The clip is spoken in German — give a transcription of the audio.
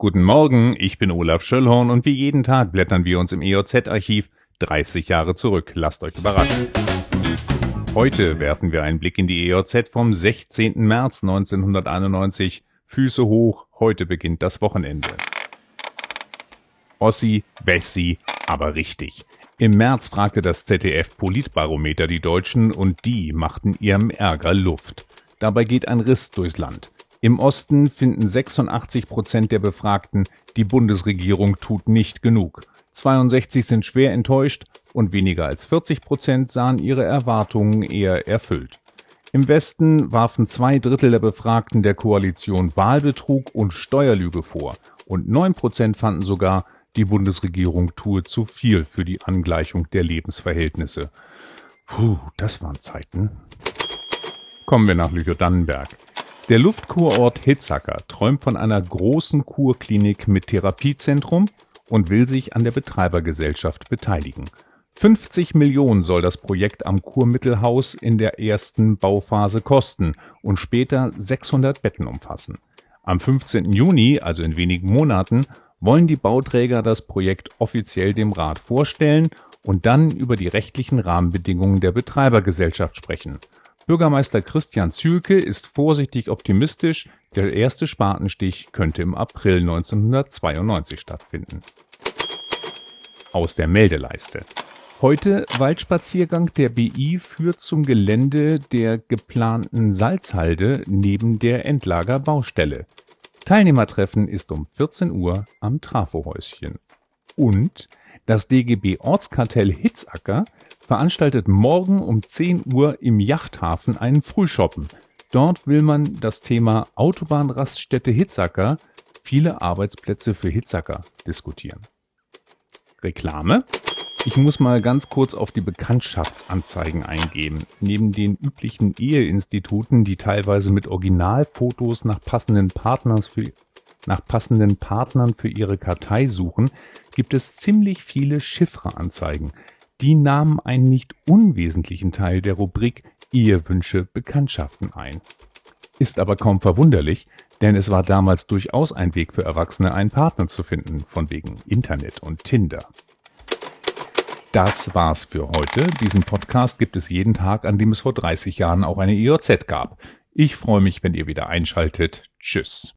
Guten Morgen, ich bin Olaf Schöllhorn und wie jeden Tag blättern wir uns im EOZ-Archiv 30 Jahre zurück. Lasst euch überraschen. Heute werfen wir einen Blick in die EOZ vom 16. März 1991. Füße hoch, heute beginnt das Wochenende. Ossi, Wessi, aber richtig. Im März fragte das ZDF Politbarometer die Deutschen und die machten ihrem Ärger Luft. Dabei geht ein Riss durchs Land. Im Osten finden 86 Prozent der Befragten, die Bundesregierung tut nicht genug. 62 sind schwer enttäuscht und weniger als 40 Prozent sahen ihre Erwartungen eher erfüllt. Im Westen warfen zwei Drittel der Befragten der Koalition Wahlbetrug und Steuerlüge vor und 9 Prozent fanden sogar, die Bundesregierung tue zu viel für die Angleichung der Lebensverhältnisse. Puh, das waren Zeiten. Kommen wir nach Lüchow-Dannenberg. Der Luftkurort Hitzacker träumt von einer großen Kurklinik mit Therapiezentrum und will sich an der Betreibergesellschaft beteiligen. 50 Millionen soll das Projekt am Kurmittelhaus in der ersten Bauphase kosten und später 600 Betten umfassen. Am 15. Juni, also in wenigen Monaten, wollen die Bauträger das Projekt offiziell dem Rat vorstellen und dann über die rechtlichen Rahmenbedingungen der Betreibergesellschaft sprechen. Bürgermeister Christian Zühlke ist vorsichtig optimistisch, der erste Spatenstich könnte im April 1992 stattfinden. Aus der Meldeleiste. Heute Waldspaziergang der BI führt zum Gelände der geplanten Salzhalde neben der Endlagerbaustelle. Teilnehmertreffen ist um 14 Uhr am Trafohäuschen. Und das DGB Ortskartell Hitzacker veranstaltet morgen um 10 Uhr im Yachthafen einen Frühshoppen. Dort will man das Thema Autobahnraststätte Hitzacker, viele Arbeitsplätze für Hitzacker diskutieren. Reklame? Ich muss mal ganz kurz auf die Bekanntschaftsanzeigen eingehen. Neben den üblichen Eheinstituten, die teilweise mit Originalfotos nach passenden Partners für nach passenden Partnern für ihre Kartei suchen, gibt es ziemlich viele Chiffre-Anzeigen. Die nahmen einen nicht unwesentlichen Teil der Rubrik Ehewünsche Bekanntschaften ein. Ist aber kaum verwunderlich, denn es war damals durchaus ein Weg für Erwachsene, einen Partner zu finden, von wegen Internet und Tinder. Das war's für heute. Diesen Podcast gibt es jeden Tag, an dem es vor 30 Jahren auch eine EOZ gab. Ich freue mich, wenn ihr wieder einschaltet. Tschüss.